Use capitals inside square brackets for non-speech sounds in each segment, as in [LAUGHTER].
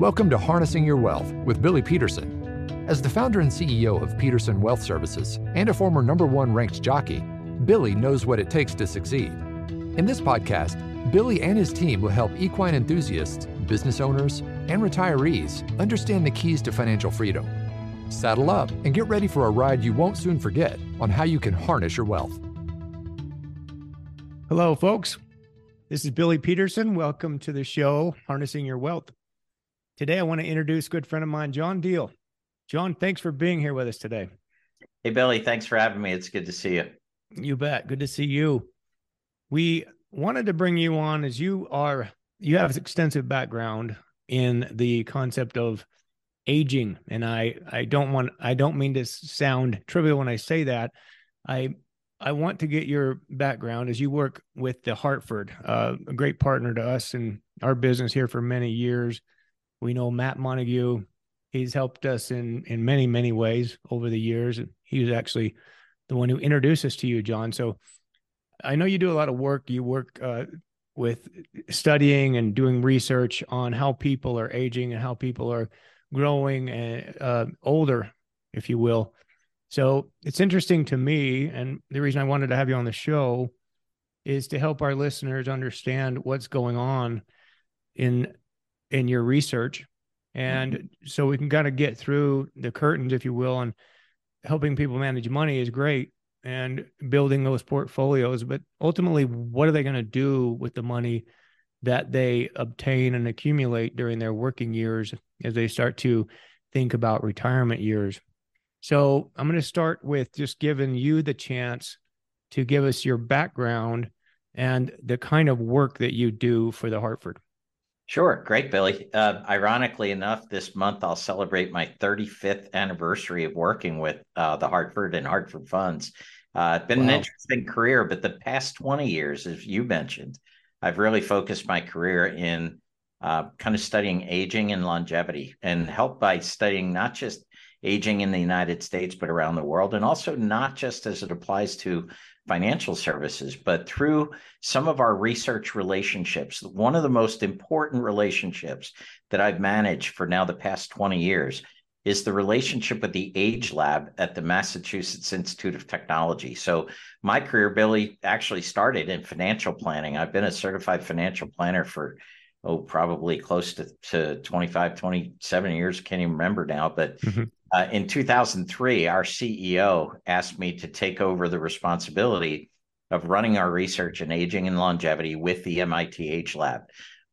Welcome to Harnessing Your Wealth with Billy Peterson. As the founder and CEO of Peterson Wealth Services and a former number one ranked jockey, Billy knows what it takes to succeed. In this podcast, Billy and his team will help equine enthusiasts, business owners, and retirees understand the keys to financial freedom. Saddle up and get ready for a ride you won't soon forget on how you can harness your wealth. Hello, folks. This is Billy Peterson. Welcome to the show, Harnessing Your Wealth. Today, I want to introduce a good friend of mine, John Diehl. John, thanks for being here with us today. Hey, Billy, thanks for having me. It's good to see you. You bet. Good to see you. We wanted to bring you on as you are, you have extensive background in the concept of aging. And I, I don't want, I don't mean to sound trivial when I say that. I, I want to get your background as you work with the Hartford, uh, a great partner to us and our business here for many years we know Matt Montague. He's helped us in in many many ways over the years. He was actually the one who introduced us to you, John. So I know you do a lot of work. You work uh, with studying and doing research on how people are aging and how people are growing and uh, older, if you will. So it's interesting to me, and the reason I wanted to have you on the show is to help our listeners understand what's going on in in your research. And mm-hmm. so we can kind of get through the curtains if you will and helping people manage money is great and building those portfolios. But ultimately what are they going to do with the money that they obtain and accumulate during their working years as they start to think about retirement years? So i'm going to start with just giving you the chance to give us your background and the kind of work that you do for the hartford Sure. Great, Billy. Uh, ironically enough, this month I'll celebrate my 35th anniversary of working with uh, the Hartford and Hartford Funds. Uh, it's been wow. an interesting career, but the past 20 years, as you mentioned, I've really focused my career in uh, kind of studying aging and longevity and helped by studying not just aging in the United States, but around the world, and also not just as it applies to financial services, but through some of our research relationships. One of the most important relationships that I've managed for now the past 20 years is the relationship with the Age Lab at the Massachusetts Institute of Technology. So, my career, Billy, actually started in financial planning. I've been a certified financial planner for oh, probably close to, to 25, 27 years. Can't even remember now. But mm-hmm. Uh, in 2003, our CEO asked me to take over the responsibility of running our research in aging and longevity with the MIT Age Lab.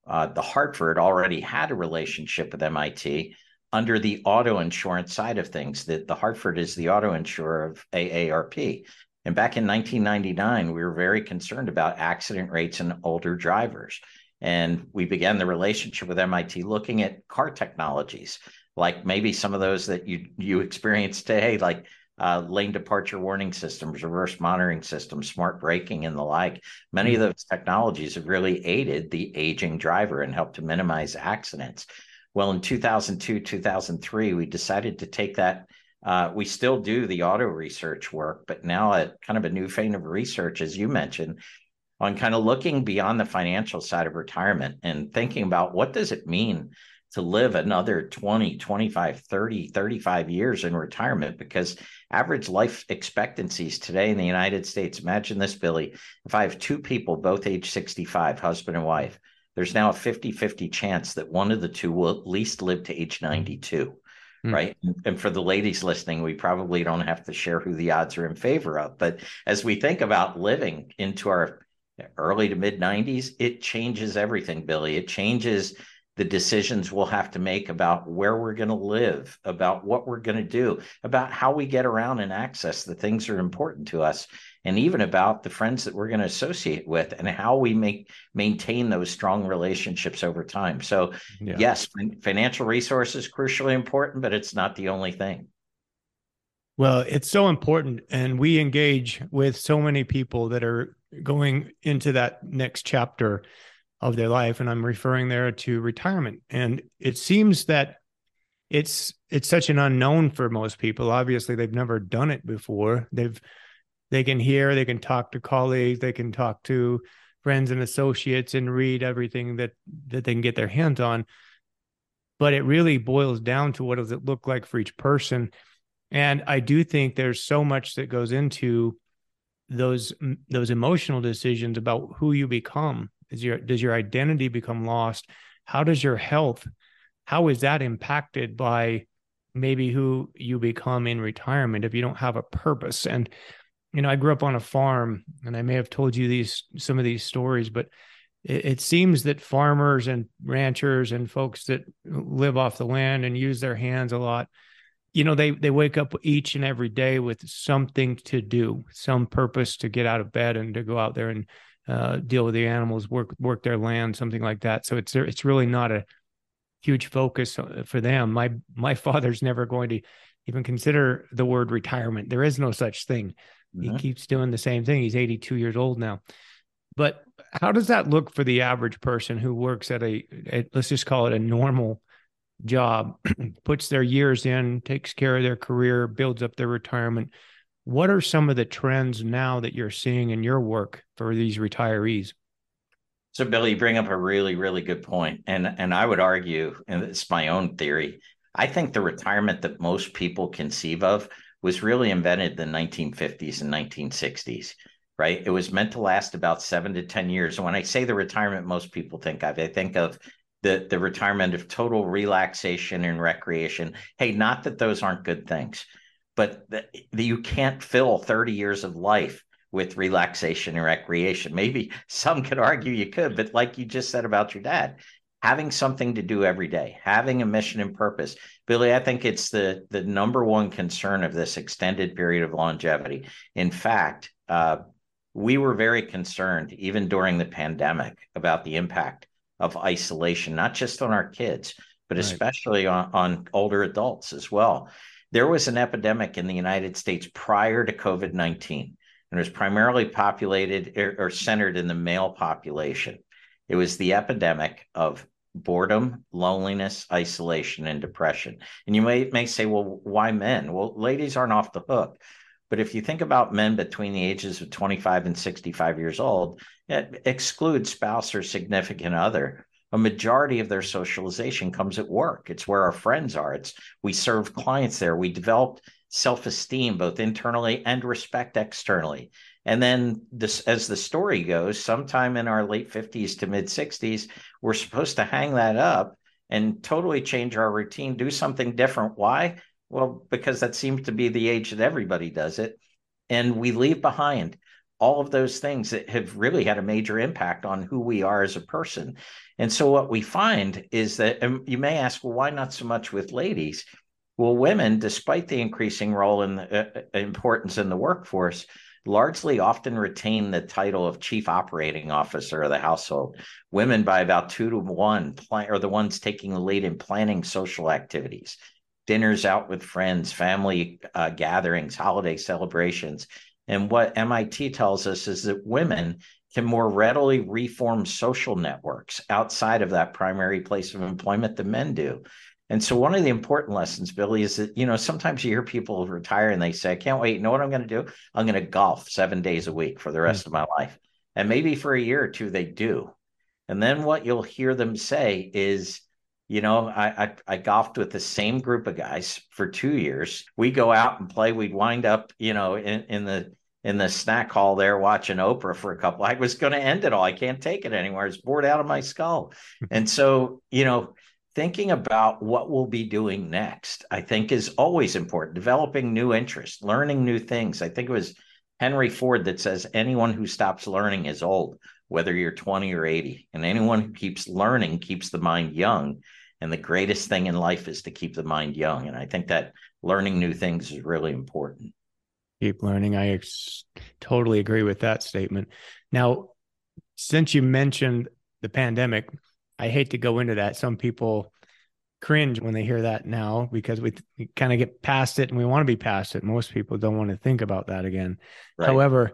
Uh, the Hartford already had a relationship with MIT under the auto insurance side of things. That the Hartford is the auto insurer of AARP. And back in 1999, we were very concerned about accident rates in older drivers. And we began the relationship with MIT looking at car technologies, like maybe some of those that you you experience today, like uh, lane departure warning systems, reverse monitoring systems, smart braking, and the like. Many mm-hmm. of those technologies have really aided the aging driver and helped to minimize accidents. Well, in 2002, 2003, we decided to take that. Uh, we still do the auto research work, but now at kind of a new vein of research, as you mentioned, on kind of looking beyond the financial side of retirement and thinking about what does it mean to live another 20 25 30 35 years in retirement because average life expectancies today in the united states imagine this billy if i have two people both age 65 husband and wife there's now a 50-50 chance that one of the two will at least live to age 92 mm. right and for the ladies listening we probably don't have to share who the odds are in favor of but as we think about living into our early to mid 90s, it changes everything, Billy. It changes the decisions we'll have to make about where we're going to live, about what we're going to do, about how we get around and access the things that are important to us, and even about the friends that we're going to associate with and how we make maintain those strong relationships over time. So, yeah. yes, financial resources crucially important, but it's not the only thing. Well, it's so important. And we engage with so many people that are going into that next chapter of their life. And I'm referring there to retirement. And it seems that it's it's such an unknown for most people. Obviously, they've never done it before. They've they can hear, they can talk to colleagues, they can talk to friends and associates and read everything that that they can get their hands on but it really boils down to what does it look like for each person. And I do think there's so much that goes into those those emotional decisions about who you become. Is your does your identity become lost? How does your health? How is that impacted by maybe who you become in retirement if you don't have a purpose? And you know, I grew up on a farm, and I may have told you these some of these stories, but it, it seems that farmers and ranchers and folks that live off the land and use their hands a lot you know they they wake up each and every day with something to do some purpose to get out of bed and to go out there and uh, deal with the animals work work their land something like that. So it's it's really not a huge focus uh, for them. My my [LAUGHS] father's never going to even consider the word retirement. There is no such thing. Mm-hmm. he keeps doing the same thing. He's 82 years old now. But how does that look for the average person who works at a, a let's just call it a normal job, [CLEARS THROAT] puts their years in, takes care of their career, builds up their retirement. What are some of the trends now that you're seeing in your work for these retirees? So, Billy, you bring up a really, really good point, and and I would argue, and it's my own theory. I think the retirement that most people conceive of was really invented in the 1950s and 1960s. Right? It was meant to last about seven to ten years. And when I say the retirement, most people think of, I think of the the retirement of total relaxation and recreation. Hey, not that those aren't good things, but that you can't fill 30 years of life with relaxation and recreation. Maybe some could argue you could, but like you just said about your dad, having something to do every day, having a mission and purpose. Billy, I think it's the the number one concern of this extended period of longevity. In fact, uh, we were very concerned even during the pandemic about the impact of isolation, not just on our kids, but right. especially on, on older adults as well. There was an epidemic in the United States prior to COVID 19, and was primarily populated or, or centered in the male population. It was the epidemic of boredom, loneliness, isolation, and depression. And you may, may say, well, why men? Well, ladies aren't off the hook. But if you think about men between the ages of 25 and 65 years old, it excludes spouse or significant other. A majority of their socialization comes at work. It's where our friends are. It's we serve clients there. We developed self-esteem both internally and respect externally. And then this as the story goes, sometime in our late 50s to mid 60s, we're supposed to hang that up and totally change our routine, do something different. Why? Well, because that seems to be the age that everybody does it. And we leave behind all of those things that have really had a major impact on who we are as a person. And so what we find is that you may ask, well, why not so much with ladies? Well, women, despite the increasing role and uh, uh, importance in the workforce, largely often retain the title of chief operating officer of the household. Women, by about two to one, are the ones taking the lead in planning social activities, dinners out with friends, family uh, gatherings, holiday celebrations. And what MIT tells us is that women can more readily reform social networks outside of that primary place of employment than men do. And so, one of the important lessons, Billy, is that, you know, sometimes you hear people retire and they say, I can't wait. You know what I'm going to do? I'm going to golf seven days a week for the rest mm-hmm. of my life. And maybe for a year or two, they do. And then what you'll hear them say is, you know, I, I, I golfed with the same group of guys for two years. We go out and play. We'd wind up, you know, in, in the in the snack hall there watching Oprah for a couple. I was going to end it all. I can't take it anymore. It's bored out of my skull. [LAUGHS] and so, you know, thinking about what we'll be doing next, I think is always important. Developing new interests, learning new things. I think it was Henry Ford that says anyone who stops learning is old, whether you're 20 or 80. And anyone who keeps learning keeps the mind young. And the greatest thing in life is to keep the mind young. And I think that learning new things is really important. Keep learning. I ex- totally agree with that statement. Now, since you mentioned the pandemic, I hate to go into that. Some people cringe when they hear that now because we, we kind of get past it and we want to be past it. Most people don't want to think about that again. Right. However,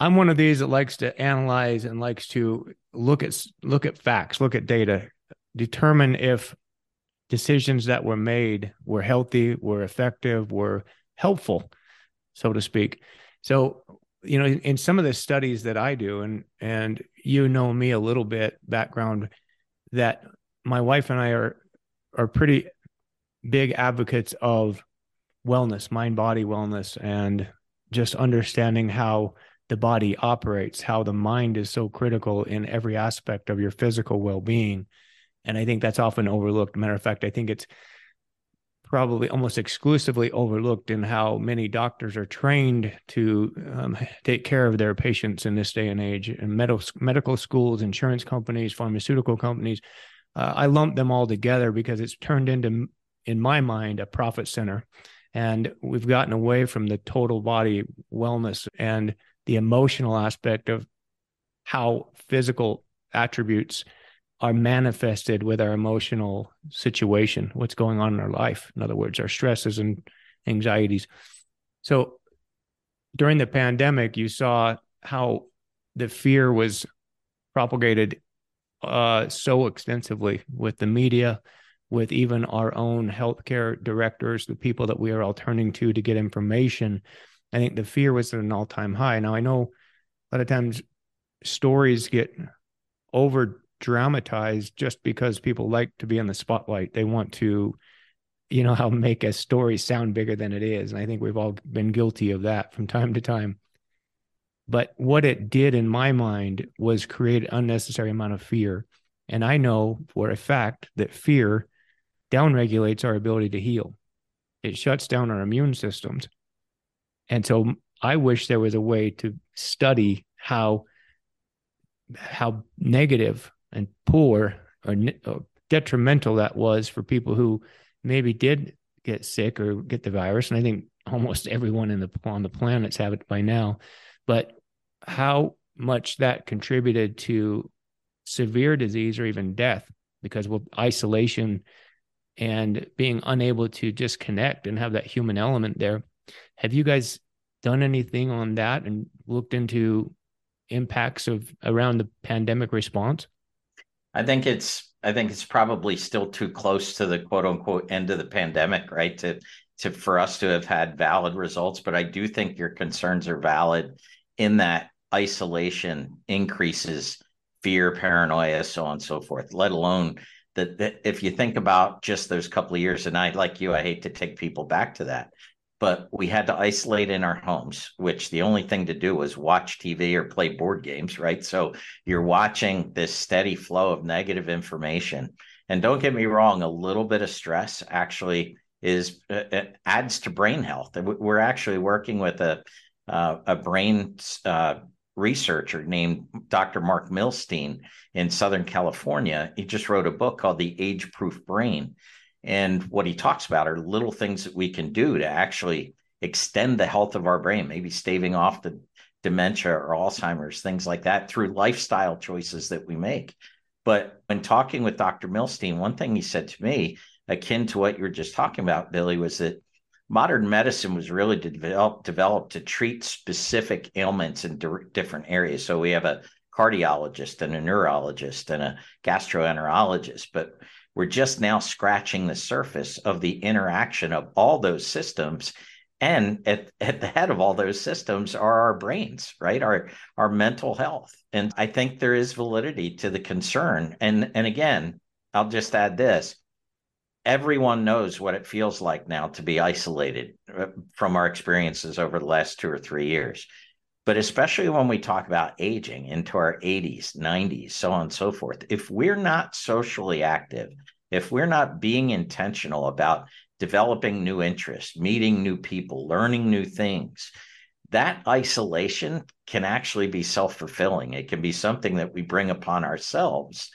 I'm one of these that likes to analyze and likes to look at look at facts, look at data, determine if decisions that were made were healthy, were effective, were helpful, so to speak. So, you know, in, in some of the studies that I do, and and you know me a little bit background, that my wife and I are are pretty big advocates of wellness, mind body wellness, and just understanding how the body operates, how the mind is so critical in every aspect of your physical well being. And I think that's often overlooked. Matter of fact, I think it's probably almost exclusively overlooked in how many doctors are trained to um, take care of their patients in this day and age. And medical medical schools, insurance companies, pharmaceutical companies, uh, I lump them all together because it's turned into, in my mind, a profit center. And we've gotten away from the total body wellness and the emotional aspect of how physical attributes are manifested with our emotional situation, what's going on in our life. In other words, our stresses and anxieties. So during the pandemic, you saw how the fear was propagated uh, so extensively with the media, with even our own healthcare directors, the people that we are all turning to to get information. I think the fear was at an all time high. Now, I know a lot of times stories get over dramatized just because people like to be in the spotlight. They want to, you know, [LAUGHS] how make a story sound bigger than it is. And I think we've all been guilty of that from time to time. But what it did in my mind was create unnecessary amount of fear. And I know for a fact that fear downregulates our ability to heal. It shuts down our immune systems. And so I wish there was a way to study how how negative and poor or, or uh, detrimental that was for people who maybe did get sick or get the virus. And I think [LAUGHS] almost everyone in the on the planets have it by now. But how much that contributed to severe disease or even death because of isolation and being unable to just connect and have that human element there. Have you guys done anything on that and looked into impacts of around the pandemic response? I think it's I think it's probably still too close to the quote unquote end of the pandemic, right? To to for us to have had valid results. But I do think your concerns are valid in that isolation increases fear, paranoia, so on and so forth, let alone that, that if you think about just those couple of years, and I like you, I hate to take people back to that, but we had to isolate in our homes, which the only thing to do was watch TV or play board games, right? So you're watching this steady flow of negative information. And don't get me wrong, a little bit of stress actually is uh, adds to brain health. We're actually working with a uh, a brain uh, researcher named Dr. Marc Milstein in Southern California. He just wrote a book called The Age Proof Brain. And what he talks about are little things that we can do to actually extend the health of our brain, maybe staving off the dementia or Alzheimer's, things like that through lifestyle choices that we make. But when talking with Dr. Milstein, one thing he said to me, akin to what you were just talking about, Billy, was that modern medicine was really developed developed to treat specific ailments in di- different areas. So we have a cardiologist and a neurologist and a gastroenterologist, but we're just now scratching the surface of the interaction of all those systems. And at, at the head of all those systems are our brains, right? Our our mental health. And I think there is validity to the concern. And and again, I'll just add this everyone knows what it feels like now to be isolated uh, from our experiences over the last two or three years. But especially when we talk about aging into our 80s, 90s, so on and so forth, if we're not socially active, if we're not being intentional about developing new interests, meeting new people, learning new things, that isolation can actually be self fulfilling. It can be something that we bring upon ourselves.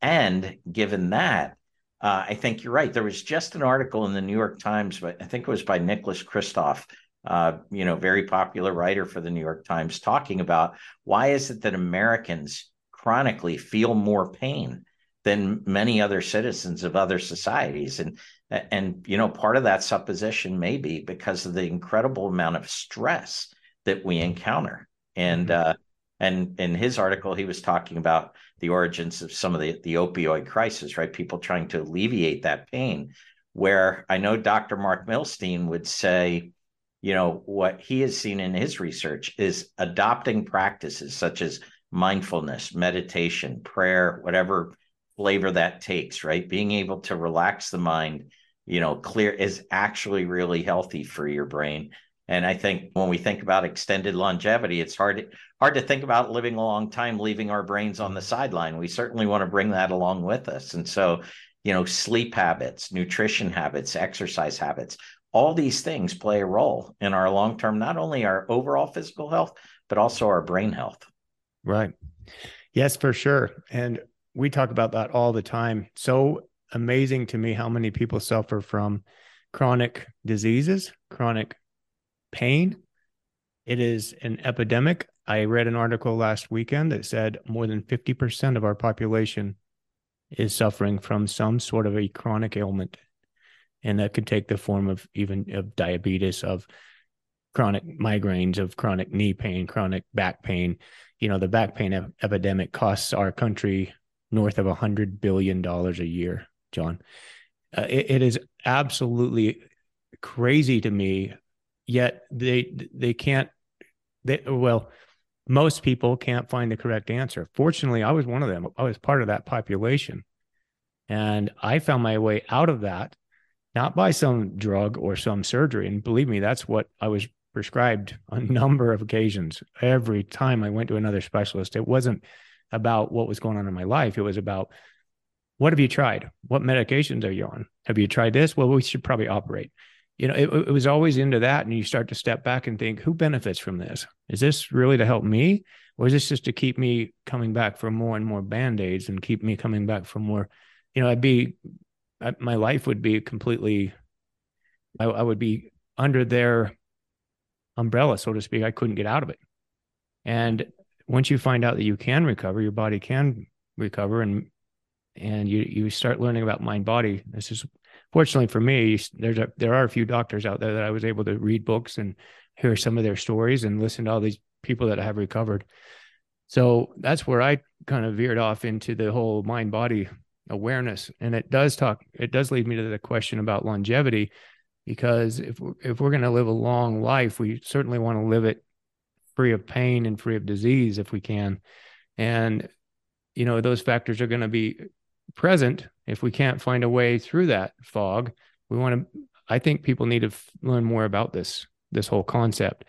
And given that, uh, I think you're right. There was just an article in the New York Times, but I think it was by Nicholas Kristof, uh, you know, very popular writer for the New York Times, talking about why is it that Americans chronically feel more pain than many other citizens of other societies, and and you know, part of that supposition may be because of the incredible amount of stress that we encounter, and mm-hmm. uh, and in his article, he was talking about the origins of some of the, the opioid crisis, right? People trying to alleviate that pain. Where I know Dr. Marc Milstein would say, you know, what he has seen in his research is adopting practices such as mindfulness, meditation, prayer, whatever flavor that takes, right? Being able to relax the mind, you know, clear is actually really healthy for your brain. And I think when we think about extended longevity, it's hard hard to think about living a long time, leaving our brains on the sideline. We certainly want to bring that along with us. And so, you know, sleep habits, nutrition habits, exercise habits, all these things play a role in our long term, not only our overall physical health, but also our brain health. Right. Yes, for sure. And we talk about that all the time. So amazing to me how many people suffer from chronic diseases, chronic pain. It is an epidemic. I read an article last weekend that said more than 50% of our population is suffering from some sort of a chronic ailment. And that could take the form of even of diabetes, of chronic migraines, of chronic knee pain, chronic back pain. You know, the back pain ep- epidemic costs our country north of a hundred billion dollars a year, John. Uh, it, it is absolutely crazy to me. Yet they they can't. They well, most people can't find the correct answer. Fortunately, I was one of them. I was part of that population, and I found my way out of that, not by some drug or some surgery. And believe me, that's what I was prescribed a number of occasions. Every time I went to another specialist, it wasn't about what was going on in my life. It was about what have you tried? What medications are you on? Have you tried this? Well, we should probably operate. You know, it, it was always into that. And you start to step back and think, who benefits from this? Is this really to help me? Or is this just to keep me coming back for more and more band aids and keep me coming back for more? You know, I'd be, I, my life would be completely, I, I would be under their umbrella, so to speak. I couldn't get out of it. And once you find out that you can recover, your body can recover, and and you you start learning about mind body. This is fortunately for me. There's a there are a few doctors out there that I was able to read books and hear some of their stories and listen to all these people that have recovered. So that's where I kind of veered off into the whole mind body awareness, and it does talk. It does lead me to the question about longevity, because if if we're going to live a long life, we certainly want to live it free of pain and free of disease if we can. And, you know, those factors are going to be present if we can't find a way through that fog. We want to, I think people need to f- learn more about this, this whole concept.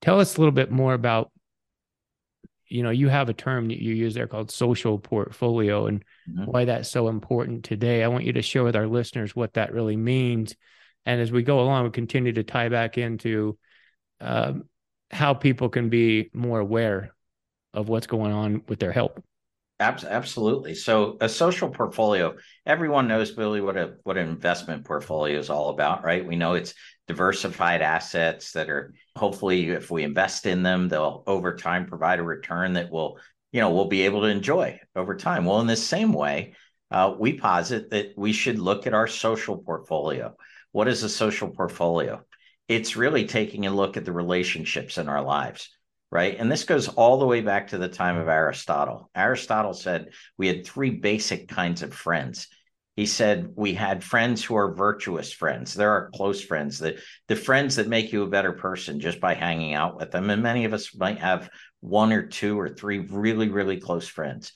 Tell us a little bit more about, you know, you have a term that you use there called social portfolio and mm-hmm. why that's so important today. I want you to share with our listeners what that really means. And as we go along, we continue to tie back into um, how people can be more aware of what's going on with their help. Absolutely. So a social portfolio, everyone knows Billy what a what an investment portfolio is all about, right? We know it's diversified assets that are hopefully if we invest in them, they'll over time provide a return that will, you know, we'll be able to enjoy over time. Well, in the same way, uh, we posit that we should look at our social portfolio. What is a social portfolio? It's really taking a look at the relationships in our lives right? And this goes all the way back to the time of Aristotle. Aristotle said we had three basic kinds of friends. He said we had friends who are virtuous friends. There are close friends, the, the friends that make you a better person just by hanging out with them. And many of us might have one or two or three really, really close friends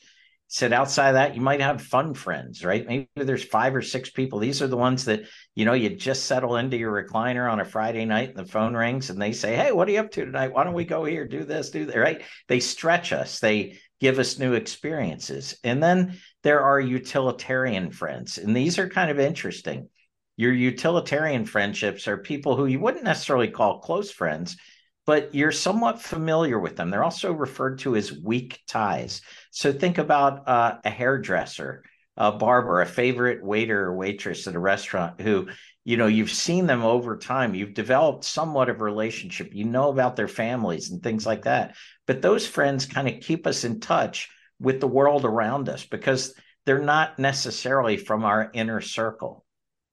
said outside of that you might have fun friends right? Maybe there's five or six people. These are the ones that you know you just settle into your recliner on a friday night and the phone rings and they say hey what are you up to tonight? Why don't we go here do this do that right? They stretch us. They give us new experiences. And then there are utilitarian friends. And these are kind of interesting. Your utilitarian friendships are people who you wouldn't necessarily call close friends but you're somewhat familiar with them. They're also referred to as weak ties. So think about uh, a hairdresser, a barber, a favorite waiter or waitress at a restaurant who, you know, you've seen them over time. You've developed somewhat of a relationship. You know about their families and things like that. But those friends kind of keep us in touch with the world around us because they're not necessarily from our inner circle.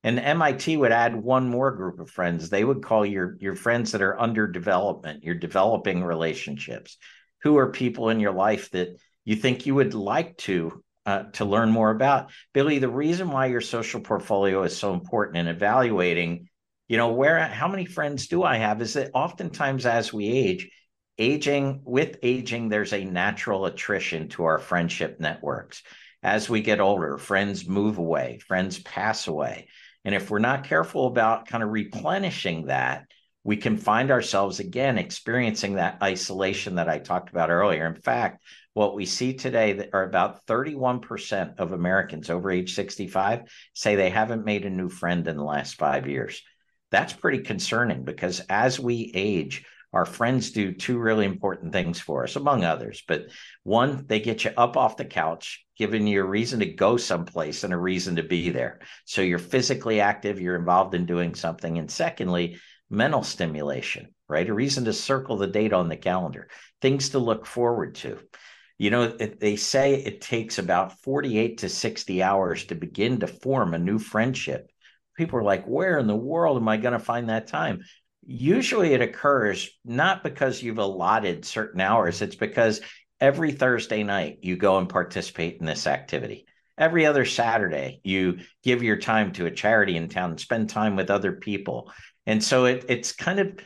And MIT would add one more group of friends. They would call your your friends that are under development, your developing relationships. Who are people in your life that you think you would like to uh, to learn more about? Billy, the reason why your social portfolio is so important in evaluating, you know, where how many friends do I have is that oftentimes as we age, aging with aging, there's a natural attrition to our friendship networks. as we get older, friends move away, friends pass away. And if we're not careful about kind of replenishing that, we can find ourselves again experiencing that isolation that I talked about earlier. In fact, what we see today that are about 31% of Americans over age 65 say they haven't made a new friend in the last five years. That's pretty concerning because as we age, our friends do two really important things for us, among others. But one, they get you up off the couch, giving you a reason to go someplace and a reason to be there. So you're physically active, you're involved in doing something. And secondly, mental stimulation, right? A reason to circle the date on the calendar, things to look forward to. You know, they say it takes about 48 to 60 hours to begin to form a new friendship. People are like, where in the world am I going to find that time? Usually it occurs not because you've allotted certain hours, it's because every Thursday night you go and participate in this activity. Every other Saturday, you give your time to a charity in town and spend time with other people. And so it, it's kind of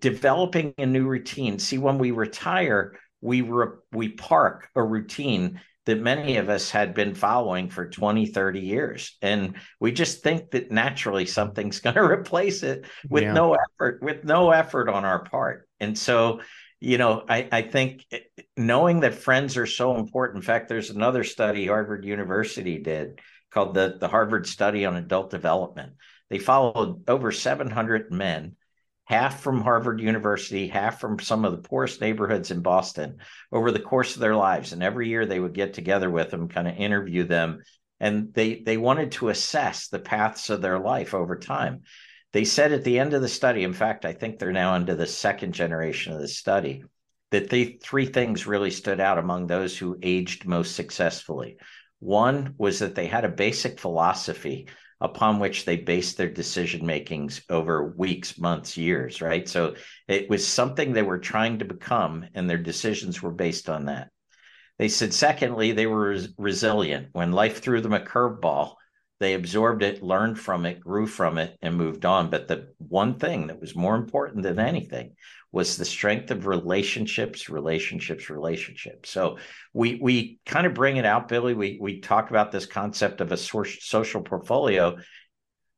developing a new routine. See, when we retire, we re- we park a routine that many of us had been following for 20 30 years. And we just think that naturally something's [LAUGHS] going to replace it with yeah. no effort with no effort on our part. And so you know I, I think eh, knowing that friends are so important in fact there's another study harvard university did called the, the harvard study on adult development. They followed over 700 men half from Harvard University, half from some of the poorest neighborhoods in Boston over the course of their lives. And every year they would get together with them, kind of interview them. And they, they wanted to assess the paths of their life over time. They said at the end of the study, in fact, I think they're now into the second generation of the study, that they three things really stood out among those who aged most successfully. One was that they had a basic philosophy upon which they based their decision makings over weeks, months, years, right? So it was something they were trying to become, and their decisions were based on that. They said, secondly, they were res- resilient. When life threw them a curveball, they absorbed it, learned from it, grew from it, and moved on. But the one thing that was more important than anything was the strength of relationships, relationships, relationships. So we we kind of bring it out, Billy. We we talk about this concept of a social portfolio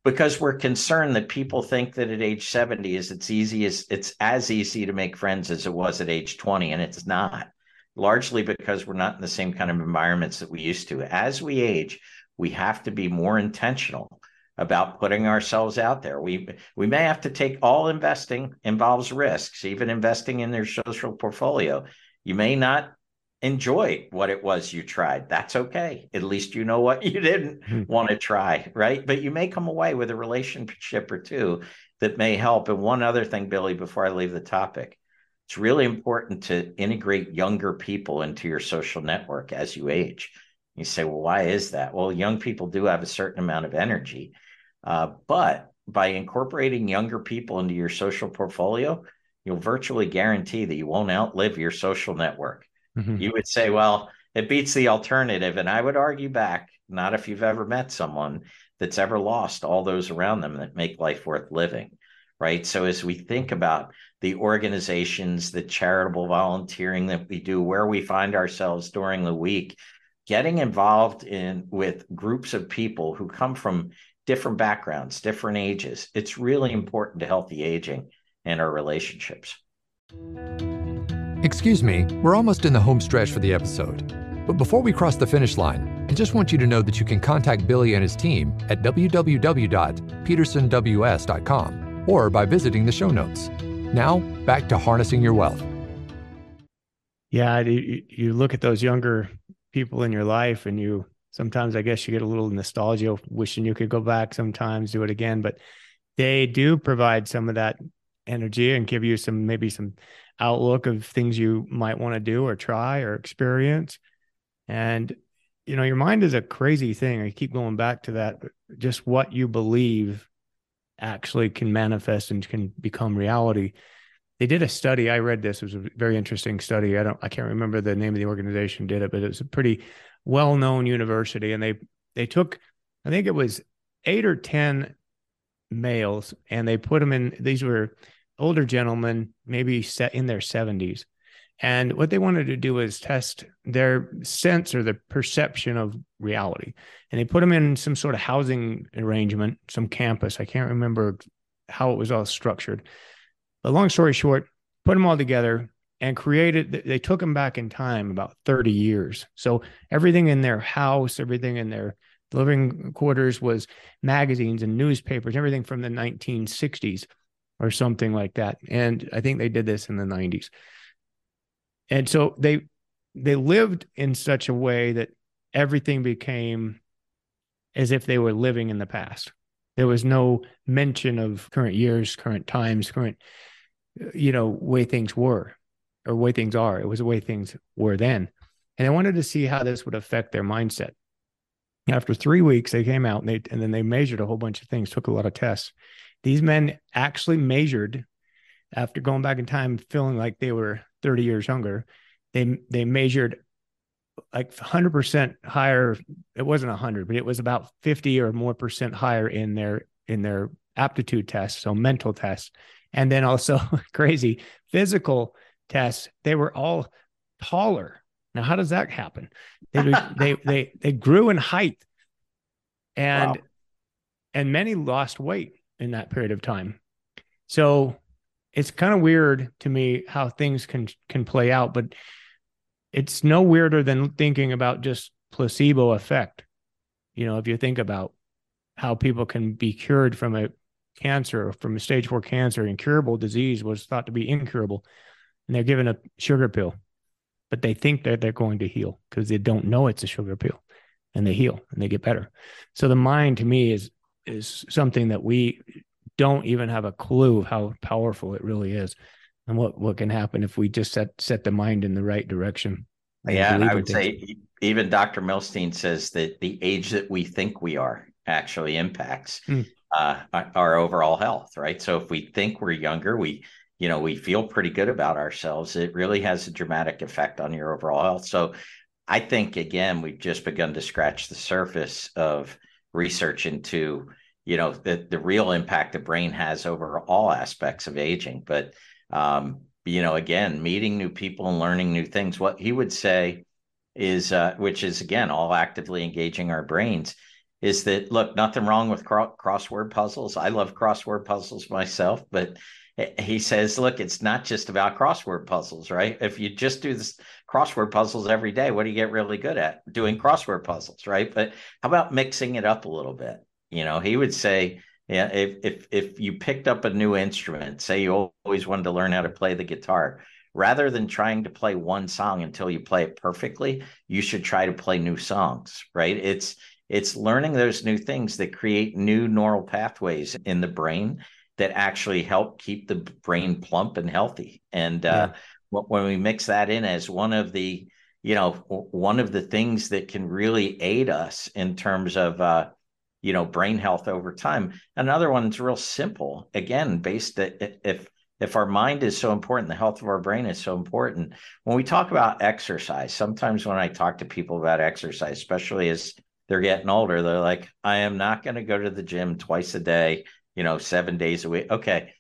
because we're concerned that people think that at age 70 is it's easy as it's as easy to make friends as it was at age 20 and it's not largely because we're not in the same kind of environments that we used to as we age we have to be more intentional about putting ourselves out there. We we may have to take all investing involves risks, even investing in their social portfolio. You may not enjoy what it was you tried. That's okay. At least you know what [LAUGHS] you didn't hmm. want to try, right? But you may come away with a relationship or two that may help. And one other thing, Billy, before I leave the topic, it's really important to integrate younger people into your social network as you age. You say, well, why is that? Well, young people do have a certain amount of energy, uh, but by incorporating younger people into your social portfolio, you'll virtually guarantee that you won't outlive your social network. Mm-hmm. You would say, well, it beats the alternative. And I would argue back, not if you've ever met someone that's ever lost all those around them that make life worth living. Right. So as we think about the organizations, the charitable volunteering that we do, where we find ourselves during the week, getting involved in with groups of people who come from different backgrounds, different ages. It's really important to healthy aging and our relationships. Excuse me, we're almost in the home stretch for the episode. But before we cross the finish line, I just want you to know that you can contact Billy and his team at www.petersonws.com or by visiting the show notes. Now, back to harnessing your wealth. Yeah, you, you look at those younger people in your life and you sometimes I guess you get a little nostalgia wishing you could go back sometimes do it again but they do provide some of that energy and give you some maybe some outlook of things you might want to do or try or experience. And you know your mind is a crazy thing. I keep going back to that just what you believe actually can manifest and can become reality they did a study. I read this. It was a very interesting study. I don't I can't remember the name of the organization did it, but it was a pretty well-known university. And they they took, I think it was eight or 10 males, and they put them in, these were older gentlemen, maybe set in their 70s. And what they wanted to do was test their sense or the perception of reality. And they put them in some sort of housing arrangement, some campus. I can't remember how it was all structured. But long story short, put them all together and created, they took them back in time about 30 years. So everything in their house, everything in their living quarters was magazines and newspapers, everything from the 1960s or something like that. And I think they did this in the 90s. And so they they lived in such a way that everything became as if they were living in the past. There was no mention of current years, current times, current you know way things were or way things are. It was the way things were then. And I wanted to see how this would affect their mindset. After three weeks, they came out and they and then they measured a whole bunch of things, took a lot of tests. These men actually measured after going back in time, feeling like they were 30 years younger. They they measured like 100% higher. It wasn't 100, but it was about 50 or more percent higher in their in their aptitude tests, so mental tests, and then also [LAUGHS] crazy physical tests. They were all taller now, how does that happen? They [LAUGHS] they they they grew in height, and wow. and many lost weight in that period of time. So it's kind of weird to me how things can can play out, but it's no weirder than thinking about just placebo effect. You know, if you think about how people can be cured from a cancer, from a stage four cancer, incurable disease was thought to be incurable, and they're given a sugar pill but they think that they're going to heal because they don't know it's a sugar pill and they heal and they get better. So the mind to me is is something that we don't even have a clue of how powerful it really is and what what can happen if we just set set the mind in the right direction. Yeah, and I would say even Dr. Milstein says that the age that we think we are actually impacts mm. Uh, our overall health, right? So if we think we're younger, we you know we feel pretty good about ourselves. It really has a dramatic effect on your overall health. So i think again we've just begun to scratch the surface of research into you know the, the real impact the brain has over all aspects of aging. But um, you know again meeting new people and learning new things. What he would say is uh, which is again all actively engaging our brains is that look nothing wrong with cro- crossword puzzles i love crossword puzzles myself but he says, look, it's not just about crossword puzzles, right? If you just do this crossword puzzles every day, what do you get really good at? Doing crossword puzzles, right? But how about mixing it up a little bit? You know, he would say, yeah, if if if you picked up a new instrument, say you always wanted to learn how to play the guitar, rather than trying to play one song until you play it perfectly, you should try to play new songs, right? It's it's learning those new things that create new neural pathways in the brain that actually help keep the brain plump and healthy. And uh, yeah. when we mix that in as one of the, you know, one of the things that can really aid us in terms of, uh, you know, brain health over time. Another one's real simple. Again, based that if if our mind is so important, the health of our brain is so important. When we talk about exercise, sometimes when I talk to people about exercise, especially as they're getting older, they're like, I am not going to go to the gym twice a day you know, seven days a week. Okay.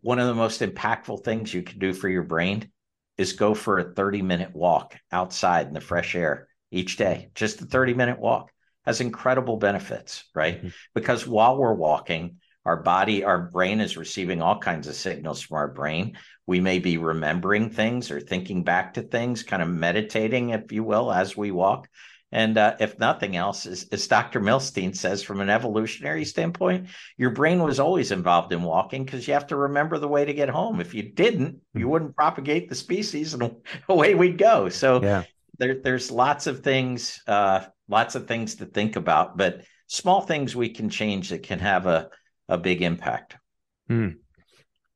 One of the most impactful things you can do for your brain is go for a 30 minute walk outside in the fresh air each day. Just a 30 minute walk has incredible benefits, right? Mm-hmm. Because while we're walking, our body, our brain is receiving all kinds of signals from our brain. We may be remembering things or thinking back to things, kind of meditating, if you will, as we walk. And uh, if nothing else, as, as, Dr. Milstein says, from an evolutionary standpoint, your brain was always involved in walking because you have to remember the way to get home. If you didn't, you hmm. wouldn't propagate the species and [LAUGHS] away we'd go. So yeah. there, there's lots of things, uh, lots of things to think about, but small things we can change that can have a, a big impact. Hmm.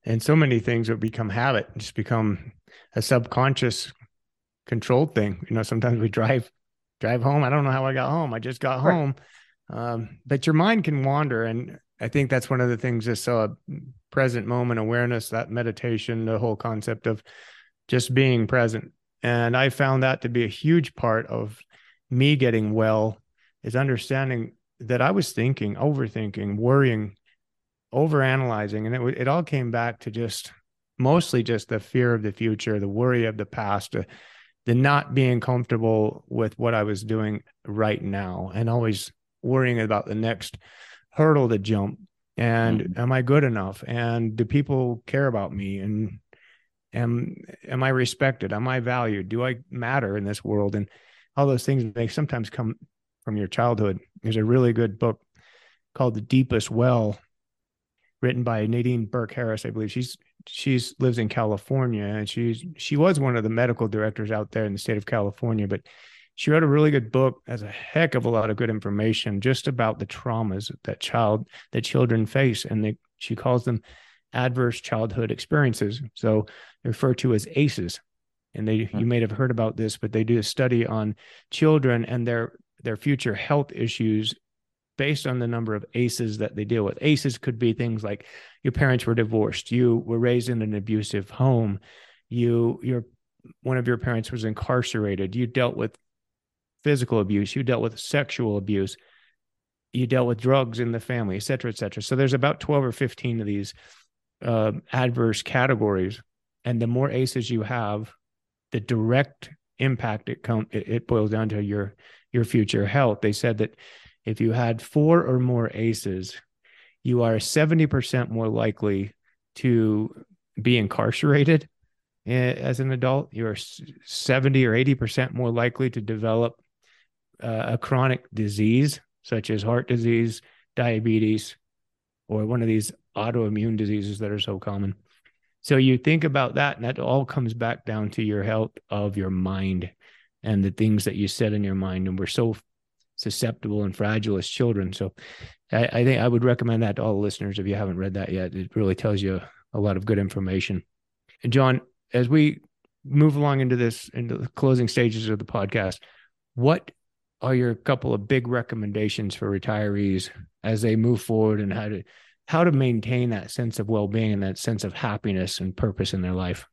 And so many things that become habit, just become a subconscious controlled thing. You know, sometimes we drive drive home. I don't know how I got home. I just got right. home. Um, but your mind can wander. And I think that's one of the things is so a present moment awareness, that meditation, the whole concept of just being present. And I found that to be a huge part of me getting well is understanding that I was thinking, overthinking, worrying, overanalyzing. And it, it all came back to just mostly just the fear of the future, the worry of the past, uh, the not being comfortable with what I was doing right now, and always worrying about the next hurdle to jump. And mm-hmm. am I good enough? And do people care about me? And am am I respected? Am I valued? Do I matter in this world? And all those things they sometimes come from your childhood. There's a really good book called The Deepest Well, written by Nadine Burke Harris, I believe. She's she's lives in California and she's she was one of the medical directors out there in the state of California, but she wrote a really good book has a heck of a lot of good information just about the traumas that child that children face and they, she calls them adverse childhood experiences so referred to as aces and they mm-hmm. you may have heard about this but they do a study on children and their their future health issues based on the number of aces that they deal with. Aces could be things like your parents were divorced, you were raised in an abusive home, you your one of your parents was incarcerated, you dealt with physical abuse, you dealt with sexual abuse, you dealt with drugs in the family, et cetera, et cetera. So there's about 12 or 15 of these uh, adverse categories. And the more aces you have, the direct impact it, com- it boils down to your your future health. They said that if you had four or more aces, you are 70% more likely to be incarcerated as an adult. You're 70 or 80% more likely to develop uh, a chronic disease such as heart disease, diabetes, or one of these autoimmune diseases that are so common. So you think about that, and that all comes back down to your health of your mind and the things that you set in your mind. And we're so susceptible and fragile as children. So I, I, think I would recommend that to all the listeners if you haven't read that yet. It really tells you a lot of good information. And John, as we move along into this into the closing stages of the podcast, what are your couple of big recommendations for retirees as they move forward and how to how to maintain that sense of well-being and that sense of happiness and purpose in their life?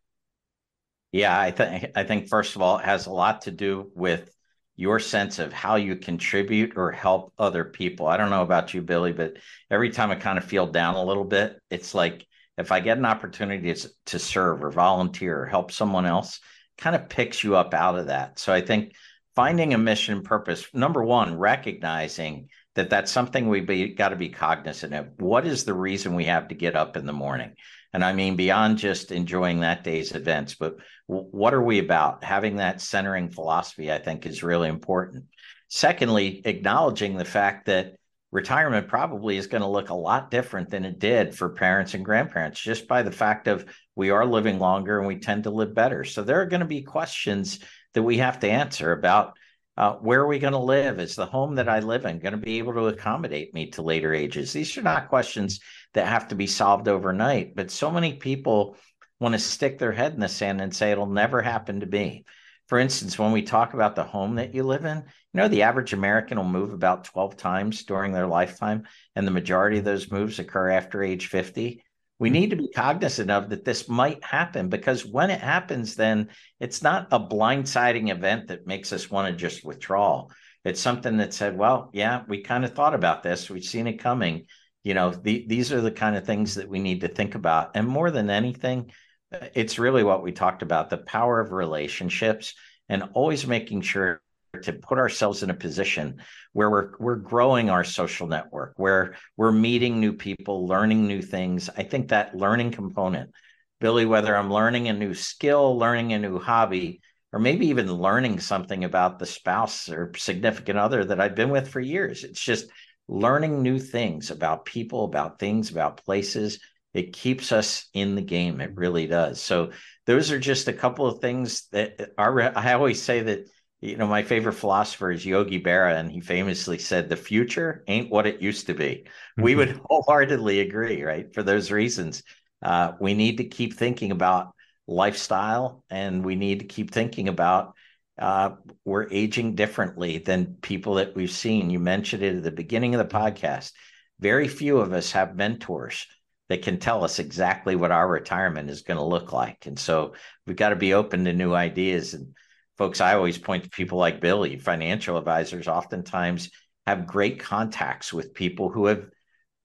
Yeah, I think I think first of all, it has a lot to do with your sense of how you contribute or help other people. I don't know about you, Billy, but every time I kind of feel down a little bit, it's like if I get an opportunity to, serve or volunteer or help someone else, kind of picks you up out of that. So I think finding a mission purpose, number one, recognizing that that's something we be got to be cognizant of. What is the reason we have to get up in the morning? And I mean, beyond just enjoying that day's events, but what are we about? Having that centering philosophy, I think, is really important. Secondly, acknowledging the fact that retirement probably is going to look a lot different than it did for parents and grandparents just by the fact of we are living longer and we tend to live better. So there are going to be questions that we have to answer about uh, where are we going to live? Is the home that I live in going to be able to accommodate me to later ages? These are not questions that have to be solved overnight, but so many people want to stick their head in the sand and say it'll never happen to me. For instance, when we talk about the home that you live in, you know, the average American will move about 12 times during their lifetime, and the majority of those moves occur after age 50 we need to be cognizant of that this might happen because when it happens then it's not a blindsiding event that makes us want to just withdraw. It's something that said well yeah we kind of thought about this. We've seen it coming you know the, these are the kind of things that we need to think about and more than anything uh, it's really what we talked about the power of relationships and always making sure to put ourselves in a position where we're we're growing our social network, where we're meeting new people, learning new things. I think that learning component, Billy, whether I'm learning a new skill, learning a new hobby, or maybe even learning something about the spouse or significant other that I've been with for years. It's just learning new things about people, about things, about places. It keeps us in the game. It really does. So those are just a couple of things that are. I always say that you know, my favorite philosopher is Yogi Berra, and he famously said, "The future ain't what it used to be." Mm-hmm. We would wholeheartedly agree, right? For those reasons, uh, we need to keep thinking about lifestyle, and we need to keep thinking about uh, we're aging differently than people that we've seen. You mentioned it at the beginning of the podcast. Very few of us have mentors that can tell us exactly what our retirement is going to look like, and so we've got to be open to new ideas and folks, I always point to people like Billy, financial advisors oftentimes have great contacts with people who have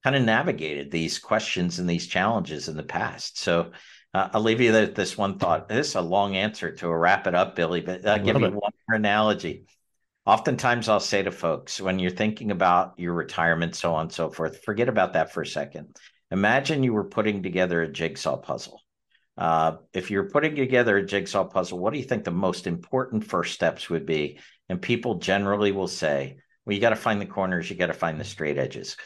kind of navigated these questions and these challenges in the past. So Uh, I'll leave you this one thought. This is a long answer to wrap it up, Billy, but I'll give you it. one more analogy. Oftentimes, I'll say to folks when you're thinking about your retirement, so on and so forth, forget about that for a second. Imagine you were putting together a jigsaw puzzle. Uh, if you're putting together a jigsaw puzzle, what do you think the most important first steps would be? And people generally will say, well, you got to find the corners, you got to find the straight edges.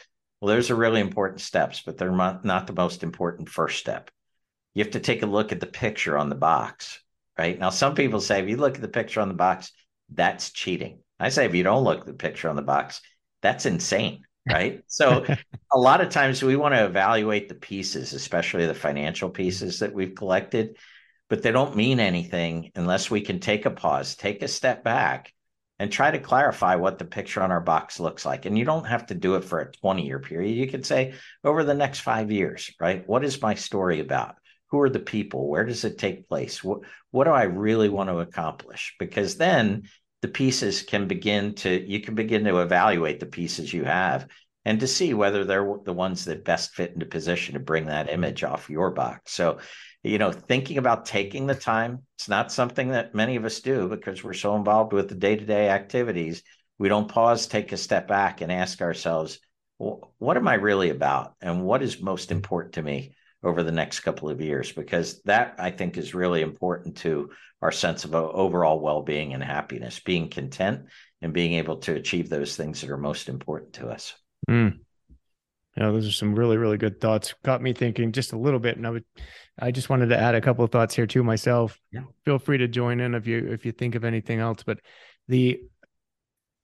Well, those are really important steps, but they're not the most important first step. You have to take a look at the picture on the box, right? Now, some people say if you look at the picture on the box, that's cheating. I say if you don't look at the picture on the box, that's insane, right? [LAUGHS] so, a lot of times we want to evaluate the pieces, especially the financial pieces that we've collected, but they don't mean anything unless we can take a pause, take a step back, and try to clarify what the picture on our box looks like. And you don't have to do it for a 20 year period. You could say over the next five years, right? What is my story about? Who are the people? Where does it take place? What, what do I really want to accomplish? Because then the pieces can begin to, you can begin to evaluate the pieces you have and to see whether they're the ones that best fit into position to bring that image off your box. So you know, thinking about taking the time. It's not something that many of us do because we're so involved with the day to day activities. We don't pause, take a step back, and ask ourselves, what am I really about? And what is most important to me over the next couple of years? Because that, I think, is really important to our sense of overall well being and happiness, being content and being able to achieve those things that are most important to us. Mm. Yeah, those are some really, really good thoughts. Got me thinking just a little bit. And I would I just wanted to add a couple of thoughts here too myself. Yeah. Feel free to join in if you if you think of anything else. But the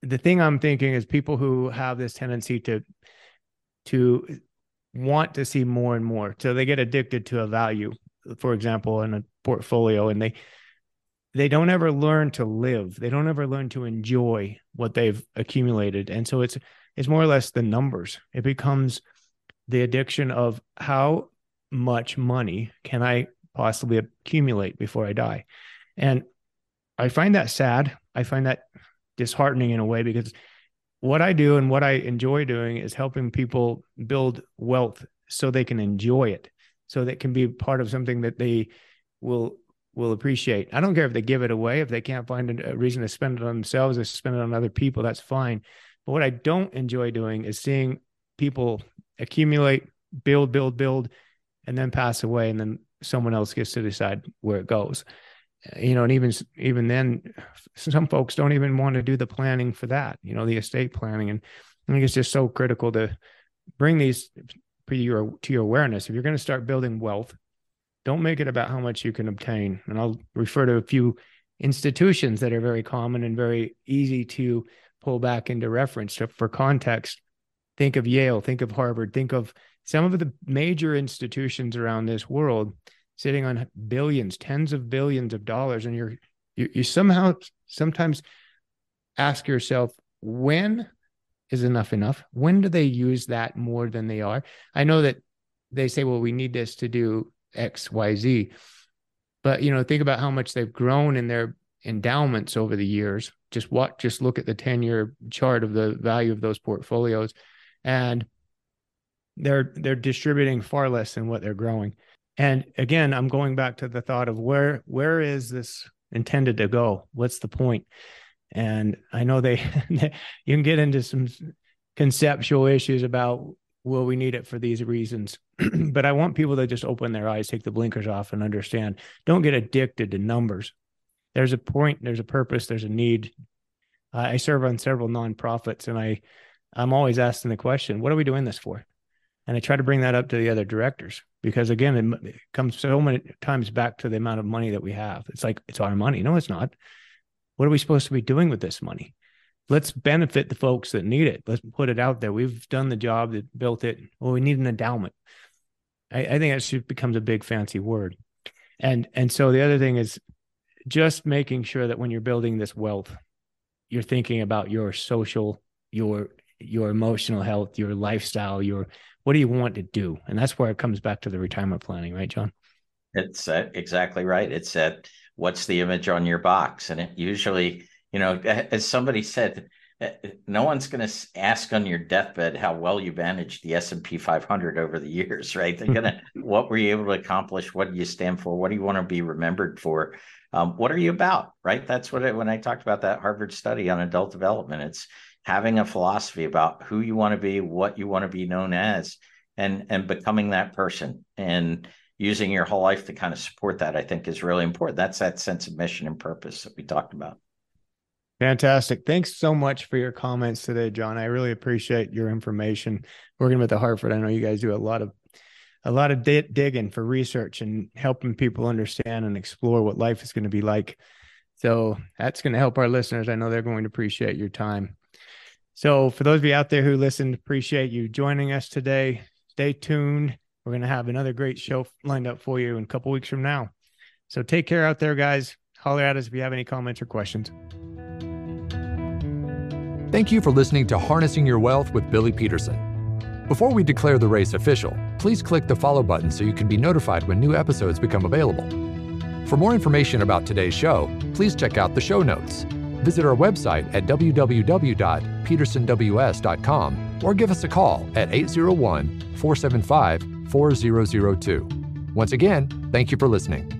the thing I'm thinking is people who have this tendency to to want to see more and more. So they get addicted to a value, for example, in a portfolio, and they they don't ever learn to live. They don't ever learn to enjoy what they've accumulated. And so it's it's more or less the numbers. It becomes the addiction of how much money can I possibly accumulate before I die? And I find that sad. I find that disheartening in a way because what I do and what I enjoy doing is helping people build wealth so they can enjoy it, so that can be part of something that they will will appreciate. I don't care if they give it away if they can't find a reason to spend it on themselves or spend it on other people. That's fine. But what I don't enjoy doing is seeing people accumulate, build, build, build, and then pass away and then someone else gets to decide where it goes you know and even even then some folks don't even want to do the planning for that you know the estate planning. And i think it's just so critical to bring these to your to your awareness. If you're going to start building wealth don't make it about how much you can obtain. And i'll refer to a few institutions that are very common and very easy to pull back into reference. So for context think of yale think of harvard think of some of the major institutions around this world sitting on billions, tens of billions of dollars, and you're you, you somehow sometimes ask yourself when is enough enough? When do they use that more than they are? I know that they say, well, we need this to do X, Y, Z. But you know, think about how much they've grown in their endowments over the years. Just what just look at the 10-year chart of the value of those portfolios. And they're they're distributing far less than what they're growing. And again, I'm going back to the thought of where where is this intended to go? What's the point? And I know they [LAUGHS] you can get into some conceptual issues about will we need it for these reasons? [CLEARS THROAT] But i want people to just open their eyes take the blinkers off and understand. Don't get addicted to numbers. There's a point there's a purpose there's a need. I serve on several nonprofits and i i'm always asking the question what are we doing this for and I try to bring that up to the other directors because again, it comes so many times back to the amount of money that we have. It's like it's our money. No, it's not. What are we supposed to be doing with this money? Let's benefit the folks that need it. Let's put it out there. We've done the job that built it. Well, we need an endowment. I, I think that just becomes a big fancy word. And and so the other thing is just making sure that when you're building this wealth, you're thinking about your social, your your emotional health, your lifestyle, your what do you want to do? And that's where it comes back to the retirement planning, right, John? It's uh, exactly right. It's that what's the image on your box? And it usually, you know, as somebody said, eh, no one's going to ask on your deathbed how well you managed the S&P 500 over the years, right? They're going [LAUGHS] to, what were you able to accomplish? What do you stand for? What do you want to be remembered for? Um, what are you about, right? That's what it, when I talked about that Harvard study on adult development, it's having a philosophy about who you want to be, what you want to be known as, and and becoming that person and using your whole life to kind of support that. I think is really important. That's that sense of mission and purpose that we talked about. Fantastic. Thanks so much for your comments today, John. I really appreciate your information. Working with the Hartford, I know you guys do a lot of a lot of di- digging for research and helping people understand and explore what life is going to be like. So that's going to help our listeners. I know they're going to appreciate your time. So for those of you out there who listened, appreciate you joining us today. Stay tuned. We're going to have another great show lined up for you in a couple weeks from now. So take care out there, guys. Holler at us if you have any comments or questions. Thank you for listening to Harnessing Your Wealth with Billy Peterson. Before we declare the race official, please click the follow button so you can be notified when new episodes become available. For more information about today's show, please check out the show notes. Visit our website at www.petersonws.com or give us a call at 801 475 4002. Once again, thank you for listening.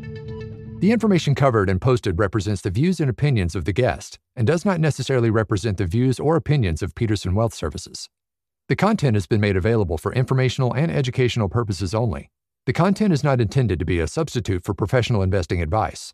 The information covered and posted represents the views and opinions of the guest and does not necessarily represent the views or opinions of Peterson Wealth Services. The content has been made available for informational and educational purposes only. The content is not intended to be a substitute for professional investing advice.